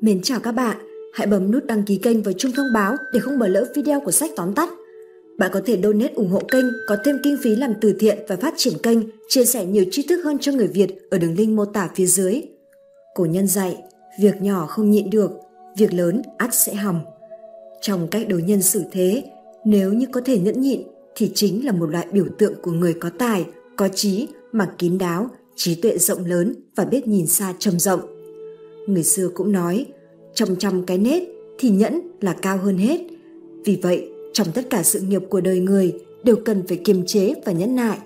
Mến chào các bạn, hãy bấm nút đăng ký kênh và chuông thông báo để không bỏ lỡ video của sách tóm tắt. Bạn có thể donate ủng hộ kênh, có thêm kinh phí làm từ thiện và phát triển kênh, chia sẻ nhiều tri thức hơn cho người Việt ở đường link mô tả phía dưới. Cổ nhân dạy, việc nhỏ không nhịn được, việc lớn ắt sẽ hỏng. Trong cách đối nhân xử thế, nếu như có thể nhẫn nhịn thì chính là một loại biểu tượng của người có tài, có trí mà kín đáo, trí tuệ rộng lớn và biết nhìn xa trông rộng. Người xưa cũng nói, trong trăm cái nết thì nhẫn là cao hơn hết. Vì vậy, trong tất cả sự nghiệp của đời người đều cần phải kiềm chế và nhẫn nại.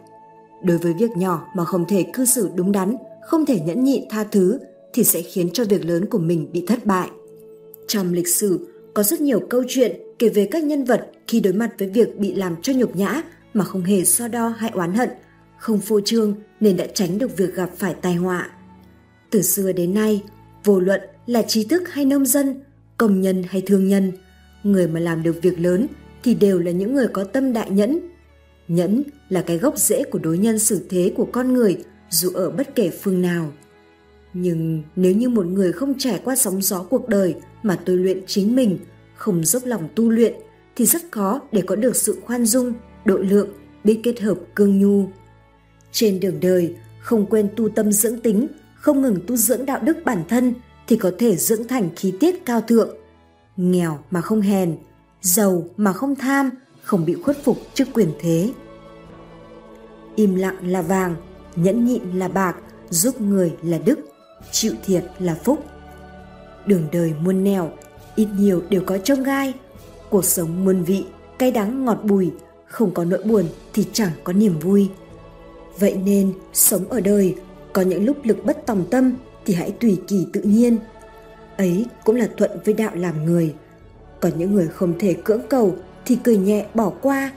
Đối với việc nhỏ mà không thể cư xử đúng đắn, không thể nhẫn nhịn tha thứ thì sẽ khiến cho việc lớn của mình bị thất bại. Trong lịch sử, có rất nhiều câu chuyện kể về các nhân vật khi đối mặt với việc bị làm cho nhục nhã mà không hề so đo hay oán hận, không phô trương nên đã tránh được việc gặp phải tai họa. Từ xưa đến nay, vô luận là trí thức hay nông dân, công nhân hay thương nhân, người mà làm được việc lớn thì đều là những người có tâm đại nhẫn. Nhẫn là cái gốc rễ của đối nhân xử thế của con người dù ở bất kể phương nào. Nhưng nếu như một người không trải qua sóng gió cuộc đời mà tôi luyện chính mình, không dốc lòng tu luyện thì rất khó để có được sự khoan dung, độ lượng, biết kết hợp cương nhu. Trên đường đời, không quên tu tâm dưỡng tính, không ngừng tu dưỡng đạo đức bản thân thì có thể dưỡng thành khí tiết cao thượng. Nghèo mà không hèn, giàu mà không tham, không bị khuất phục trước quyền thế. Im lặng là vàng, nhẫn nhịn là bạc, giúp người là đức, chịu thiệt là phúc. Đường đời muôn nẻo, ít nhiều đều có trông gai. Cuộc sống muôn vị, cay đắng ngọt bùi, không có nỗi buồn thì chẳng có niềm vui. Vậy nên, sống ở đời, có những lúc lực bất tòng tâm thì hãy tùy kỳ tự nhiên. Ấy cũng là thuận với đạo làm người. Còn những người không thể cưỡng cầu thì cười nhẹ bỏ qua.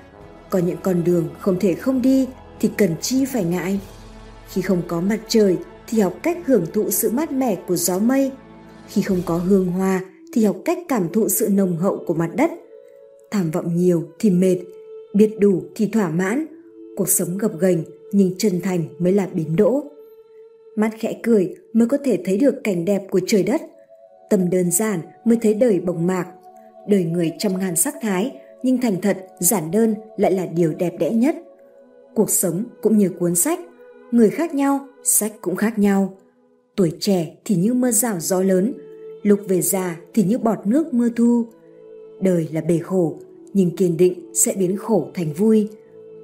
Có những con đường không thể không đi thì cần chi phải ngại. Khi không có mặt trời thì học cách hưởng thụ sự mát mẻ của gió mây. Khi không có hương hoa thì học cách cảm thụ sự nồng hậu của mặt đất. Tham vọng nhiều thì mệt, biết đủ thì thỏa mãn. Cuộc sống gập ghềnh nhưng chân thành mới là bến đỗ. Mắt khẽ cười mới có thể thấy được cảnh đẹp của trời đất. Tâm đơn giản mới thấy đời bồng mạc. Đời người trăm ngàn sắc thái, nhưng thành thật, giản đơn lại là điều đẹp đẽ nhất. Cuộc sống cũng như cuốn sách, người khác nhau, sách cũng khác nhau. Tuổi trẻ thì như mưa rào gió lớn, lúc về già thì như bọt nước mưa thu. Đời là bể khổ, nhưng kiên định sẽ biến khổ thành vui.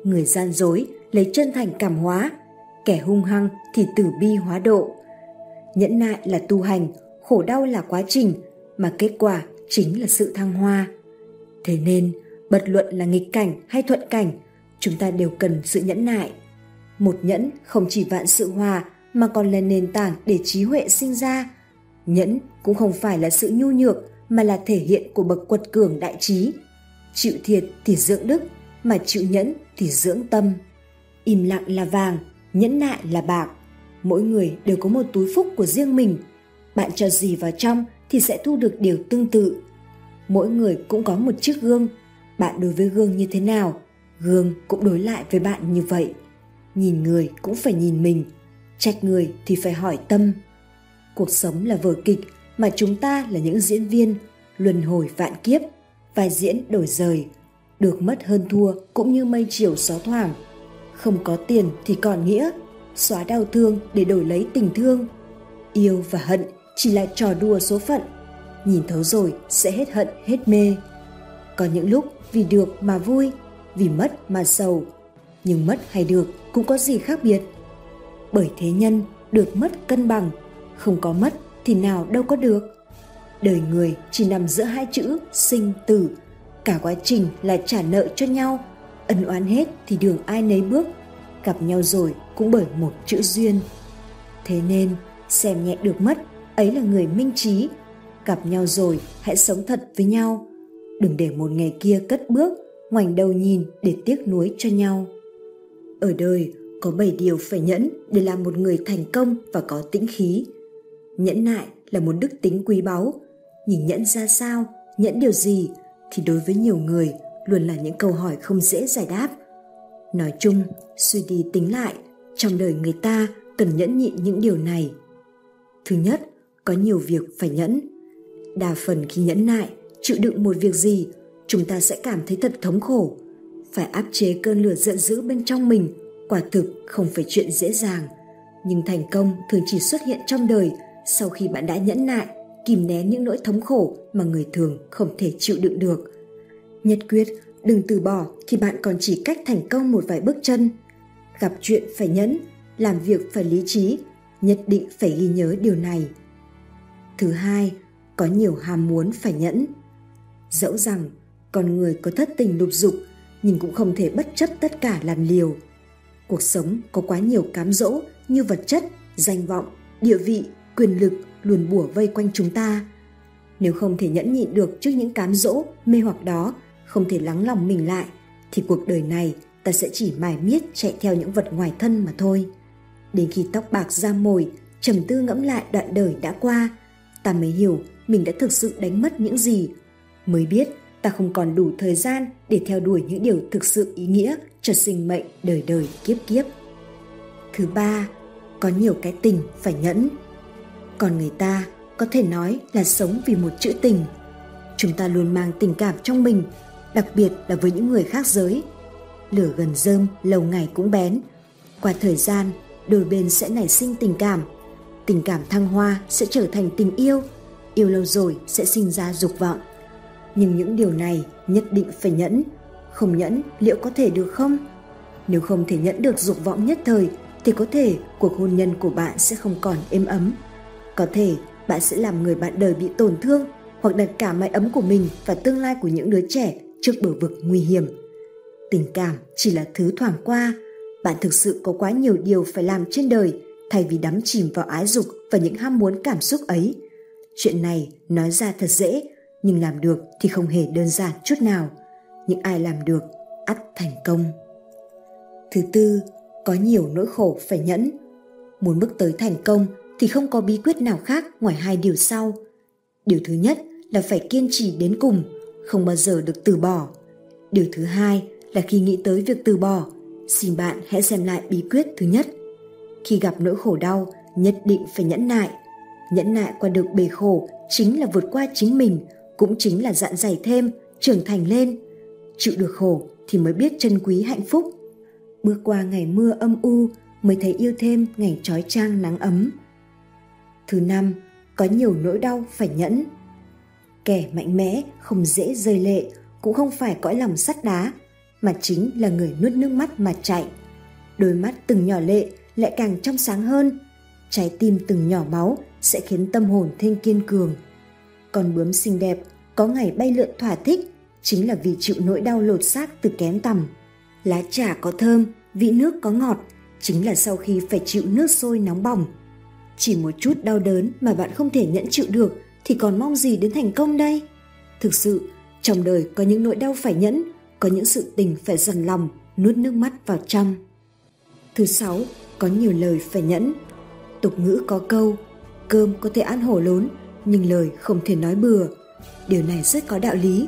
Người gian dối lấy chân thành cảm hóa, kẻ hung hăng thì tử bi hóa độ. Nhẫn nại là tu hành, khổ đau là quá trình, mà kết quả chính là sự thăng hoa. Thế nên, bất luận là nghịch cảnh hay thuận cảnh, chúng ta đều cần sự nhẫn nại. Một nhẫn không chỉ vạn sự hòa mà còn là nền tảng để trí huệ sinh ra. Nhẫn cũng không phải là sự nhu nhược mà là thể hiện của bậc quật cường đại trí. Chịu thiệt thì dưỡng đức, mà chịu nhẫn thì dưỡng tâm. Im lặng là vàng, nhẫn nại là bạc. Mỗi người đều có một túi phúc của riêng mình. Bạn cho gì vào trong thì sẽ thu được điều tương tự. Mỗi người cũng có một chiếc gương. Bạn đối với gương như thế nào, gương cũng đối lại với bạn như vậy. Nhìn người cũng phải nhìn mình, trách người thì phải hỏi tâm. Cuộc sống là vở kịch mà chúng ta là những diễn viên, luân hồi vạn kiếp, vai diễn đổi rời, được mất hơn thua cũng như mây chiều gió thoảng không có tiền thì còn nghĩa, xóa đau thương để đổi lấy tình thương. Yêu và hận chỉ là trò đùa số phận, nhìn thấu rồi sẽ hết hận, hết mê. Có những lúc vì được mà vui, vì mất mà sầu, nhưng mất hay được cũng có gì khác biệt. Bởi thế nhân được mất cân bằng, không có mất thì nào đâu có được. Đời người chỉ nằm giữa hai chữ sinh tử, cả quá trình là trả nợ cho nhau, ân oán hết thì đường ai nấy bước gặp nhau rồi cũng bởi một chữ duyên. Thế nên, xem nhẹ được mất, ấy là người minh trí. Gặp nhau rồi, hãy sống thật với nhau. Đừng để một ngày kia cất bước, ngoảnh đầu nhìn để tiếc nuối cho nhau. Ở đời, có bảy điều phải nhẫn để làm một người thành công và có tĩnh khí. Nhẫn nại là một đức tính quý báu. Nhìn nhẫn ra sao, nhẫn điều gì, thì đối với nhiều người, luôn là những câu hỏi không dễ giải đáp. Nói chung, suy đi tính lại, trong đời người ta cần nhẫn nhịn những điều này. Thứ nhất, có nhiều việc phải nhẫn. Đa phần khi nhẫn nại, chịu đựng một việc gì, chúng ta sẽ cảm thấy thật thống khổ. Phải áp chế cơn lửa giận dữ bên trong mình, quả thực không phải chuyện dễ dàng. Nhưng thành công thường chỉ xuất hiện trong đời sau khi bạn đã nhẫn nại, kìm nén những nỗi thống khổ mà người thường không thể chịu đựng được. Nhất quyết, đừng từ bỏ khi bạn còn chỉ cách thành công một vài bước chân. Gặp chuyện phải nhẫn, làm việc phải lý trí, nhất định phải ghi nhớ điều này. Thứ hai, có nhiều ham muốn phải nhẫn. Dẫu rằng con người có thất tình lục dục nhưng cũng không thể bất chấp tất cả làm liều. Cuộc sống có quá nhiều cám dỗ như vật chất, danh vọng, địa vị, quyền lực luôn bủa vây quanh chúng ta. Nếu không thể nhẫn nhịn được trước những cám dỗ, mê hoặc đó, không thể lắng lòng mình lại, thì cuộc đời này ta sẽ chỉ mải miết chạy theo những vật ngoài thân mà thôi. Đến khi tóc bạc ra mồi, trầm tư ngẫm lại đoạn đời đã qua, ta mới hiểu mình đã thực sự đánh mất những gì. Mới biết ta không còn đủ thời gian để theo đuổi những điều thực sự ý nghĩa cho sinh mệnh đời đời kiếp kiếp. Thứ ba, có nhiều cái tình phải nhẫn. Còn người ta có thể nói là sống vì một chữ tình. Chúng ta luôn mang tình cảm trong mình, đặc biệt là với những người khác giới. Lửa gần rơm lâu ngày cũng bén. Qua thời gian, đôi bên sẽ nảy sinh tình cảm. Tình cảm thăng hoa sẽ trở thành tình yêu, yêu lâu rồi sẽ sinh ra dục vọng. Nhưng những điều này nhất định phải nhẫn, không nhẫn liệu có thể được không? Nếu không thể nhẫn được dục vọng nhất thời thì có thể cuộc hôn nhân của bạn sẽ không còn êm ấm. Có thể bạn sẽ làm người bạn đời bị tổn thương hoặc đặt cả mái ấm của mình và tương lai của những đứa trẻ trước bờ vực nguy hiểm. Tình cảm chỉ là thứ thoảng qua, bạn thực sự có quá nhiều điều phải làm trên đời thay vì đắm chìm vào ái dục và những ham muốn cảm xúc ấy. Chuyện này nói ra thật dễ, nhưng làm được thì không hề đơn giản chút nào. Những ai làm được, ắt thành công. Thứ tư, có nhiều nỗi khổ phải nhẫn. Muốn bước tới thành công thì không có bí quyết nào khác ngoài hai điều sau. Điều thứ nhất là phải kiên trì đến cùng, không bao giờ được từ bỏ. Điều thứ hai là khi nghĩ tới việc từ bỏ, xin bạn hãy xem lại bí quyết thứ nhất. Khi gặp nỗi khổ đau, nhất định phải nhẫn nại. Nhẫn nại qua được bề khổ chính là vượt qua chính mình, cũng chính là dạn dày thêm, trưởng thành lên. Chịu được khổ thì mới biết trân quý hạnh phúc. Bước qua ngày mưa âm u mới thấy yêu thêm ngày trói trang nắng ấm. Thứ năm, có nhiều nỗi đau phải nhẫn. Kẻ mạnh mẽ không dễ rơi lệ, cũng không phải cõi lòng sắt đá, mà chính là người nuốt nước mắt mà chạy. Đôi mắt từng nhỏ lệ lại càng trong sáng hơn, trái tim từng nhỏ máu sẽ khiến tâm hồn thêm kiên cường. Con bướm xinh đẹp có ngày bay lượn thỏa thích chính là vì chịu nỗi đau lột xác từ kén tầm. Lá trà có thơm, vị nước có ngọt chính là sau khi phải chịu nước sôi nóng bỏng. Chỉ một chút đau đớn mà bạn không thể nhẫn chịu được thì còn mong gì đến thành công đây? Thực sự, trong đời có những nỗi đau phải nhẫn, có những sự tình phải dằn lòng, nuốt nước mắt vào trong. Thứ sáu, có nhiều lời phải nhẫn. Tục ngữ có câu, cơm có thể ăn hổ lốn, nhưng lời không thể nói bừa. Điều này rất có đạo lý.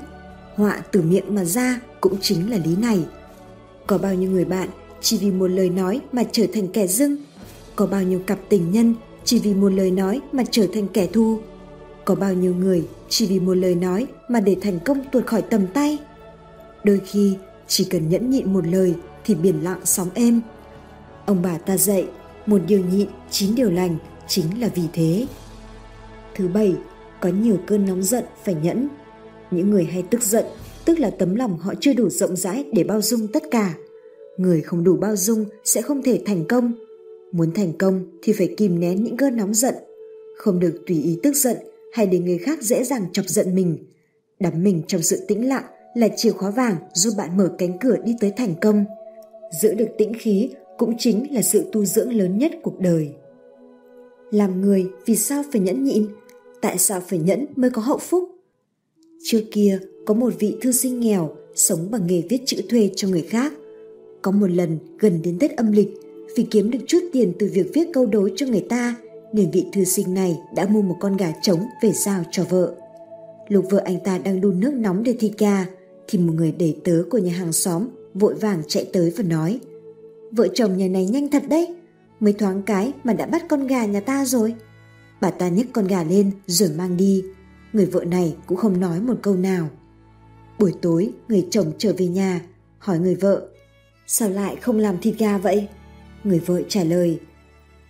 Họa từ miệng mà ra cũng chính là lý này. Có bao nhiêu người bạn chỉ vì một lời nói mà trở thành kẻ dưng? Có bao nhiêu cặp tình nhân chỉ vì một lời nói mà trở thành kẻ thù? Có bao nhiêu người chỉ vì một lời nói mà để thành công tuột khỏi tầm tay? Đôi khi chỉ cần nhẫn nhịn một lời thì biển lặng sóng êm. Ông bà ta dạy, một điều nhịn, chín điều lành chính là vì thế. Thứ bảy, có nhiều cơn nóng giận phải nhẫn. Những người hay tức giận, tức là tấm lòng họ chưa đủ rộng rãi để bao dung tất cả. Người không đủ bao dung sẽ không thể thành công. Muốn thành công thì phải kìm nén những cơn nóng giận. Không được tùy ý tức giận hay để người khác dễ dàng chọc giận mình. Đắm mình trong sự tĩnh lặng là chìa khóa vàng giúp bạn mở cánh cửa đi tới thành công. Giữ được tĩnh khí cũng chính là sự tu dưỡng lớn nhất cuộc đời. Làm người vì sao phải nhẫn nhịn? Tại sao phải nhẫn mới có hậu phúc? Trước kia có một vị thư sinh nghèo sống bằng nghề viết chữ thuê cho người khác. Có một lần gần đến Tết âm lịch, vì kiếm được chút tiền từ việc viết câu đối cho người ta, nên vị thư sinh này đã mua một con gà trống về giao cho vợ. Lúc vợ anh ta đang đun nước nóng để thịt gà, thì một người đầy tớ của nhà hàng xóm vội vàng chạy tới và nói Vợ chồng nhà này nhanh thật đấy, mới thoáng cái mà đã bắt con gà nhà ta rồi. Bà ta nhấc con gà lên rồi mang đi. người vợ này cũng không nói một câu nào. Buổi tối, người chồng trở về nhà, hỏi người vợ, sao lại không làm thịt gà vậy? Người vợ trả lời,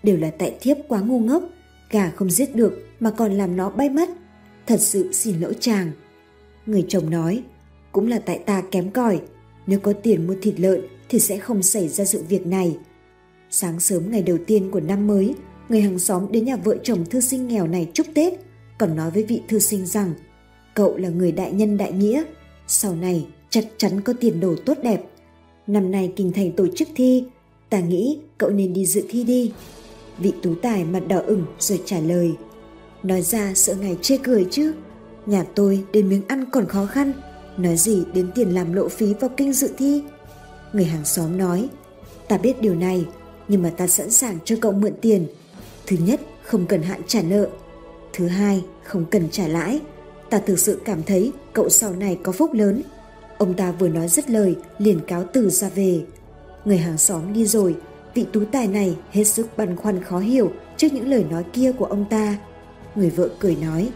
đều là tại thiếp quá ngu ngốc, gà không giết được mà còn làm nó bay mất. Thật sự xin lỗi chàng. Người chồng nói, cũng là tại ta kém cỏi, nếu có tiền mua thịt lợn thì sẽ không xảy ra sự việc này. Sáng sớm ngày đầu tiên của năm mới, người hàng xóm đến nhà vợ chồng thư sinh nghèo này chúc Tết, còn nói với vị thư sinh rằng cậu là người đại nhân đại nghĩa, sau này chắc chắn có tiền đồ tốt đẹp. Năm nay kinh thành tổ chức thi, ta nghĩ cậu nên đi dự thi đi. Vị tú tài mặt đỏ ửng rồi trả lời. Nói ra sợ ngài chê cười chứ, nhà tôi đến miếng ăn còn khó khăn, nói gì đến tiền làm lộ phí vào kinh dự thi. Người hàng xóm nói, ta biết điều này, nhưng mà ta sẵn sàng cho cậu mượn tiền. Thứ nhất, không cần hạn trả nợ. Thứ hai, không cần trả lãi. Ta thực sự cảm thấy cậu sau này có phúc lớn. Ông ta vừa nói dứt lời, liền cáo từ ra về. Người hàng xóm đi rồi, vị tú tài này hết sức băn khoăn khó hiểu trước những lời nói kia của ông ta. Người vợ cười nói,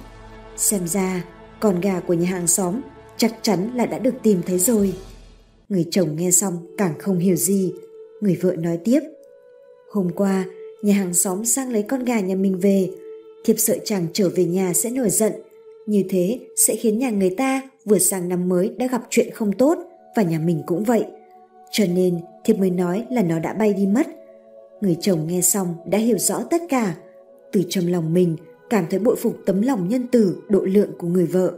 xem ra con gà của nhà hàng xóm chắc chắn là đã được tìm thấy rồi. Người chồng nghe xong càng không hiểu gì. Người vợ nói tiếp, hôm qua nhà hàng xóm sang lấy con gà nhà mình về, thiệp sợ chàng trở về nhà sẽ nổi giận. Như thế sẽ khiến nhà người ta vừa sang năm mới đã gặp chuyện không tốt và nhà mình cũng vậy. Cho nên thiệp mới nói là nó đã bay đi mất. Người chồng nghe xong đã hiểu rõ tất cả. Từ trong lòng mình cảm thấy bội phục tấm lòng nhân từ, độ lượng của người vợ.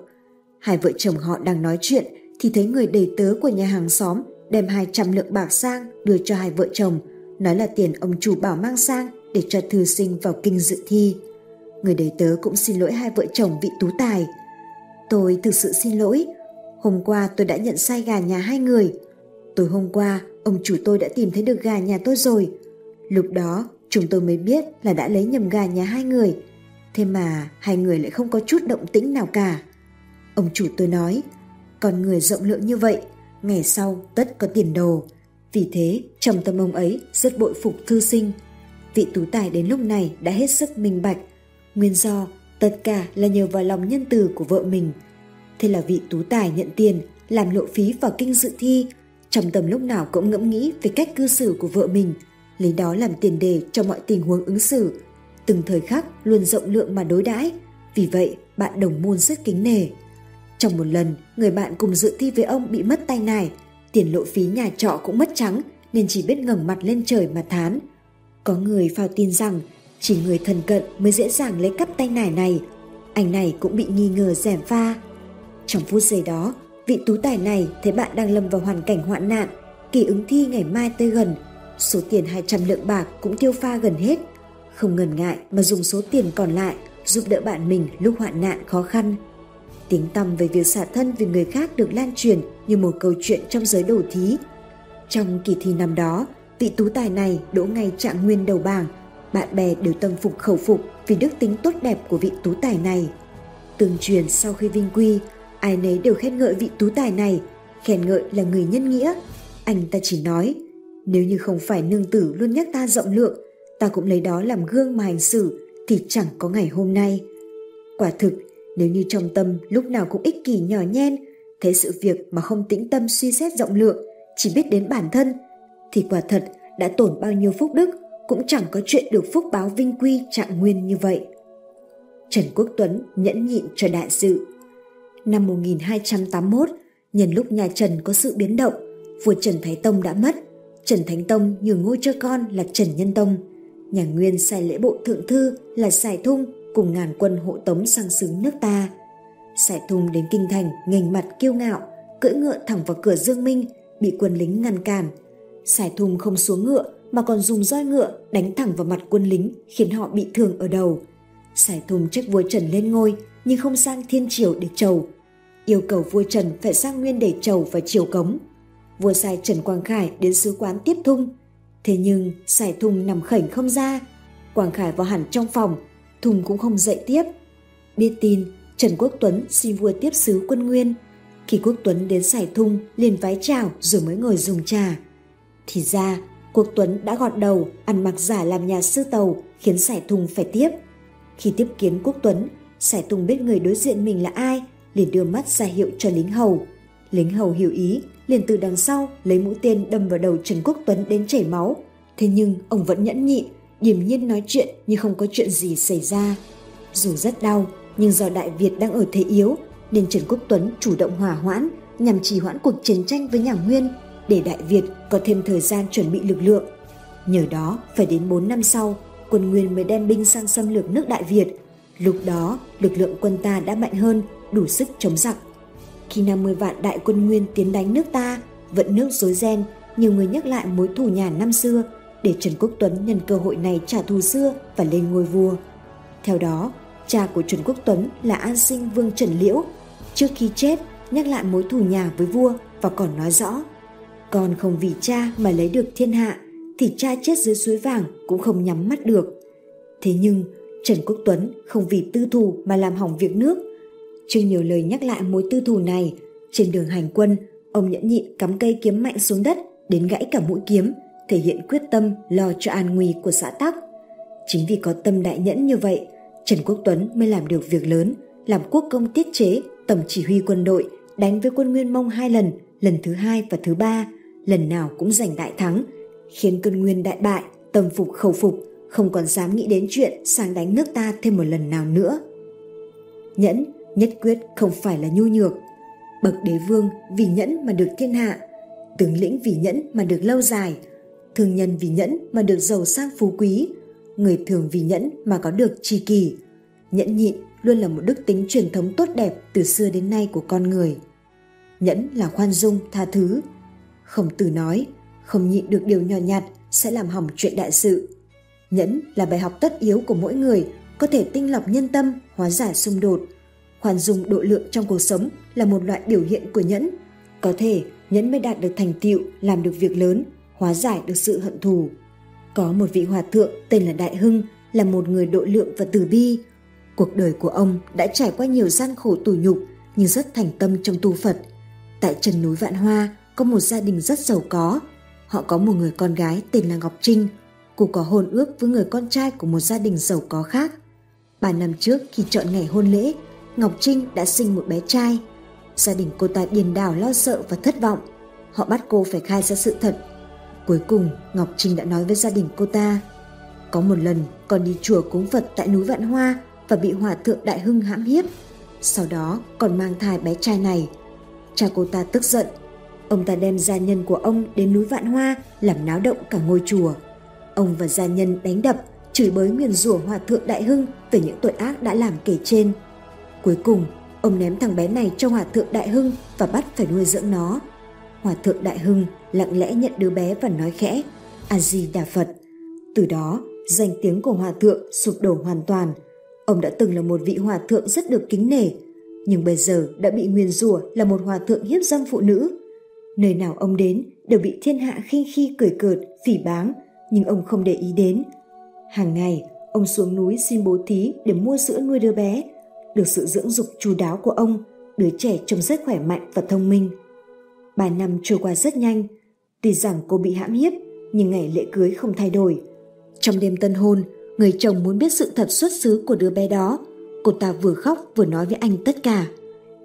Hai vợ chồng họ đang nói chuyện thì thấy người đầy tớ của nhà hàng xóm đem 200 lượng bạc sang đưa cho hai vợ chồng, nói là tiền ông chủ bảo mang sang để cho thư sinh vào kinh dự thi. Người đầy tớ cũng xin lỗi hai vợ chồng vị tú tài. Tôi thực sự xin lỗi, hôm qua tôi đã nhận sai gà nhà hai người. Tối hôm qua, ông chủ tôi đã tìm thấy được gà nhà tôi rồi. Lúc đó, chúng tôi mới biết là đã lấy nhầm gà nhà hai người. Thế mà hai người lại không có chút động tĩnh nào cả. Ông chủ tôi nói, con người rộng lượng như vậy, ngày sau tất có tiền đồ. Vì thế, trong tâm ông ấy rất bội phục thư sinh. Vị tú tài đến lúc này đã hết sức minh bạch. Nguyên do, tất cả là nhờ vào lòng nhân từ của vợ mình. Thế là vị tú tài nhận tiền, làm lộ phí vào kinh dự thi. Trong tâm lúc nào cũng ngẫm nghĩ về cách cư xử của vợ mình, lấy đó làm tiền đề cho mọi tình huống ứng xử. Từng thời khắc luôn rộng lượng mà đối đãi vì vậy bạn đồng môn rất kính nể. Trong một lần, người bạn cùng dự thi với ông bị mất tay nải, tiền lộ phí nhà trọ cũng mất trắng nên chỉ biết ngẩng mặt lên trời mà thán. Có người phao tin rằng chỉ người thân cận mới dễ dàng lấy cắp tay nải này. Anh này cũng bị nghi ngờ rèm pha. Trong phút giây đó, vị tú tài này thấy bạn đang lâm vào hoàn cảnh hoạn nạn, kỳ ứng thi ngày mai tới gần. Số tiền 200 lượng bạc cũng tiêu pha gần hết. Không ngần ngại mà dùng số tiền còn lại giúp đỡ bạn mình lúc hoạn nạn khó khăn. Tiếng tăm về việc xả thân vì người khác được lan truyền như một câu chuyện trong giới đồ thí. Trong kỳ thi năm đó, vị tú tài này đỗ ngay trạng nguyên đầu bảng. Bạn bè đều tâm phục khẩu phục vì đức tính tốt đẹp của vị tú tài này. Tương truyền sau khi vinh quy, ai nấy đều khen ngợi vị tú tài này, khen ngợi là người nhân nghĩa. Anh ta chỉ nói, nếu như không phải nương tử luôn nhắc ta rộng lượng, ta cũng lấy đó làm gương mà hành xử thì chẳng có ngày hôm nay. Quả thực, nếu như trong tâm lúc nào cũng ích kỷ nhỏ nhen, thấy sự việc mà không tĩnh tâm suy xét rộng lượng, chỉ biết đến bản thân, thì quả thật đã tổn bao nhiêu phúc đức cũng chẳng có chuyện được phúc báo vinh quy trạng nguyên như vậy. Trần Quốc Tuấn nhẫn nhịn cho đại sự. Năm 1281, nhân lúc nhà Trần có sự biến động, vua Trần Thái Tông đã mất. Trần Thánh Tông nhường ngôi cho con là Trần Nhân Tông. Nhà Nguyên sai lễ bộ thượng thư là Sài Thung cùng ngàn quân hộ tống sang xứ nước ta. Sải Thung đến kinh thành nghênh mặt kiêu ngạo, cưỡi ngựa thẳng vào cửa Dương Minh, bị quân lính ngăn cản. Sải Thung không xuống ngựa mà còn dùng roi ngựa đánh thẳng vào mặt quân lính khiến họ bị thương ở đầu. Sải Thung trách vua Trần lên ngôi nhưng không sang thiên triều để chầu. Yêu cầu vua Trần phải sang nguyên để chầu và triều cống. Vua sai Trần Quang Khải đến sứ quán tiếp thung. Thế nhưng Sải thung nằm khảnh không ra. Quang Khải vào hẳn trong phòng thung cũng không dậy tiếp. Biết tin, Trần Quốc Tuấn xin vua tiếp sứ quân nguyên. Khi Quốc Tuấn đến sải thung, liền vái chào rồi mới ngồi dùng trà. Thì ra, Quốc Tuấn đã gọt đầu, ăn mặc giả làm nhà sư tàu, khiến sải thung phải tiếp. Khi tiếp kiến Quốc Tuấn, Sải Tùng biết người đối diện mình là ai, liền đưa mắt ra hiệu cho lính hầu. Lính hầu hiểu ý, liền từ đằng sau lấy mũi tên đâm vào đầu Trần Quốc Tuấn đến chảy máu. Thế nhưng ông vẫn nhẫn nhịn, điềm nhiên nói chuyện như không có chuyện gì xảy ra. Dù rất đau, nhưng do Đại Việt đang ở thế yếu, nên Trần Quốc Tuấn chủ động hỏa hoãn nhằm trì hoãn cuộc chiến tranh với nhà Nguyên để Đại Việt có thêm thời gian chuẩn bị lực lượng. Nhờ đó, phải đến 4 năm sau, quân Nguyên mới đem binh sang xâm lược nước Đại Việt. Lúc đó, lực lượng quân ta đã mạnh hơn, đủ sức chống giặc. Khi 50 vạn đại quân Nguyên tiến đánh nước ta, vận nước rối ren, nhiều người nhắc lại mối thù nhà năm xưa để Trần Quốc Tuấn nhân cơ hội này trả thù xưa và lên ngôi vua. Theo đó, cha của Trần Quốc Tuấn là An Sinh Vương Trần Liễu. Trước khi chết, nhắc lại mối thù nhà với vua và còn nói rõ con không vì cha mà lấy được thiên hạ thì cha chết dưới suối vàng cũng không nhắm mắt được. Thế nhưng Trần Quốc Tuấn không vì tư thù mà làm hỏng việc nước. Chưa nhiều lời nhắc lại mối tư thù này, trên đường hành quân, ông nhẫn nhịn cắm cây kiếm mạnh xuống đất đến gãy cả mũi kiếm, thể hiện quyết tâm lo cho an nguy của xã Tắc. Chính vì có tâm đại nhẫn như vậy, Trần Quốc Tuấn mới làm được việc lớn, làm quốc công tiết chế, tổng chỉ huy quân đội, đánh với quân Nguyên Mông hai lần, lần thứ hai và thứ ba, lần nào cũng giành đại thắng, khiến quân Nguyên đại bại, tâm phục khẩu phục, không còn dám nghĩ đến chuyện sang đánh nước ta thêm một lần nào nữa. Nhẫn, nhất quyết không phải là nhu nhược. Bậc đế vương vì nhẫn mà được thiên hạ, tướng lĩnh vì nhẫn mà được lâu dài, thương nhân vì nhẫn mà được giàu sang phú quý, người thường vì nhẫn mà có được tri kỳ. Nhẫn nhịn luôn là một đức tính truyền thống tốt đẹp từ xưa đến nay của con người. Nhẫn là khoan dung, tha thứ. Không từ nói, không nhịn được điều nhỏ nhặt sẽ làm hỏng chuyện đại sự. Nhẫn là bài học tất yếu của mỗi người, có thể tinh lọc nhân tâm, hóa giải xung đột. Khoan dung độ lượng trong cuộc sống là một loại biểu hiện của nhẫn. Có thể nhẫn mới đạt được thành tựu, làm được việc lớn, hóa giải được sự hận thù. Có một vị hòa thượng tên là Đại Hưng là một người độ lượng và từ bi. Cuộc đời của ông đã trải qua nhiều gian khổ tủi nhục nhưng rất thành tâm trong tu Phật. Tại chân núi Vạn Hoa có một gia đình rất giàu có. Họ có một người con gái tên là Ngọc Trinh. Cô có hôn ước với người con trai của một gia đình giàu có khác. Ba năm trước khi chọn ngày hôn lễ, Ngọc Trinh đã sinh một bé trai. Gia đình cô ta điền đảo lo sợ và thất vọng. Họ bắt cô phải khai ra sự thật Cuối cùng, Ngọc Trinh đã nói với gia đình cô ta. Có một lần, con đi chùa cúng Phật tại núi Vạn Hoa và bị hòa thượng Đại Hưng hãm hiếp. Sau đó, còn mang thai bé trai này. Cha cô ta tức giận. Ông ta đem gia nhân của ông đến núi Vạn Hoa làm náo động cả ngôi chùa. Ông và gia nhân đánh đập, chửi bới nguyền rủa hòa thượng Đại Hưng về những tội ác đã làm kể trên. Cuối cùng, ông ném thằng bé này cho hòa thượng Đại Hưng và bắt phải nuôi dưỡng nó. Hòa thượng Đại Hưng lặng lẽ nhận đứa bé và nói khẽ a di đà phật từ đó danh tiếng của hòa thượng sụp đổ hoàn toàn ông đã từng là một vị hòa thượng rất được kính nể nhưng bây giờ đã bị nguyền rủa là một hòa thượng hiếp dâm phụ nữ nơi nào ông đến đều bị thiên hạ khinh khi cười cợt phỉ báng nhưng ông không để ý đến hàng ngày ông xuống núi xin bố thí để mua sữa nuôi đứa bé được sự dưỡng dục chu đáo của ông đứa trẻ trông rất khỏe mạnh và thông minh ba năm trôi qua rất nhanh Tuy rằng cô bị hãm hiếp, nhưng ngày lễ cưới không thay đổi. Trong đêm tân hôn, người chồng muốn biết sự thật xuất xứ của đứa bé đó. Cô ta vừa khóc vừa nói với anh tất cả.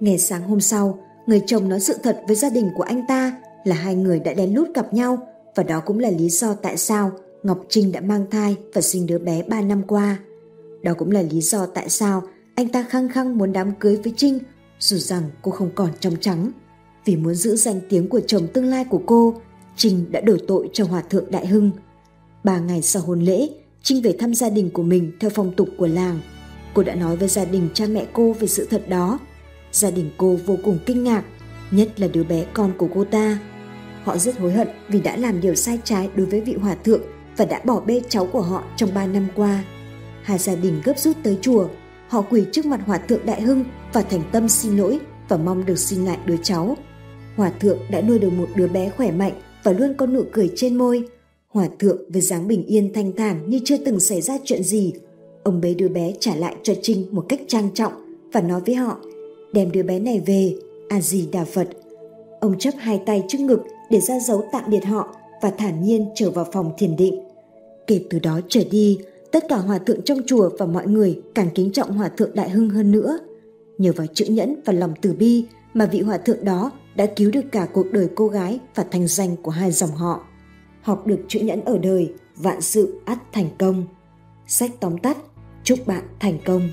Ngày sáng hôm sau, người chồng nói sự thật với gia đình của anh ta là hai người đã đen lút gặp nhau và đó cũng là lý do tại sao Ngọc Trinh đã mang thai và sinh đứa bé 3 năm qua. Đó cũng là lý do tại sao anh ta khăng khăng muốn đám cưới với Trinh dù rằng cô không còn trong trắng. Vì muốn giữ danh tiếng của chồng tương lai của cô Trinh đã đổ tội cho Hòa Thượng Đại Hưng. Ba ngày sau hôn lễ, Trinh về thăm gia đình của mình theo phong tục của làng. Cô đã nói với gia đình cha mẹ cô về sự thật đó. Gia đình cô vô cùng kinh ngạc, nhất là đứa bé con của cô ta. Họ rất hối hận vì đã làm điều sai trái đối với vị hòa thượng và đã bỏ bê cháu của họ trong ba năm qua. Hai gia đình gấp rút tới chùa, họ quỳ trước mặt hòa thượng Đại Hưng và thành tâm xin lỗi và mong được xin lại đứa cháu. Hòa thượng đã nuôi được một đứa bé khỏe mạnh và luôn có nụ cười trên môi. Hòa thượng với dáng bình yên thanh thản như chưa từng xảy ra chuyện gì. Ông bế đứa bé trả lại cho Trinh một cách trang trọng và nói với họ đem đứa bé này về, A-di-đà Phật. Ông chấp hai tay trước ngực để ra dấu tạm biệt họ và thản nhiên trở vào phòng thiền định. Kể từ đó trở đi, tất cả hòa thượng trong chùa và mọi người càng kính trọng hòa thượng Đại Hưng hơn nữa. Nhờ vào chữ nhẫn và lòng từ bi mà vị hòa thượng đó đã cứu được cả cuộc đời cô gái và thành danh của hai dòng họ. Học được chữ nhẫn ở đời, vạn sự ắt thành công. Sách tóm tắt, chúc bạn thành công.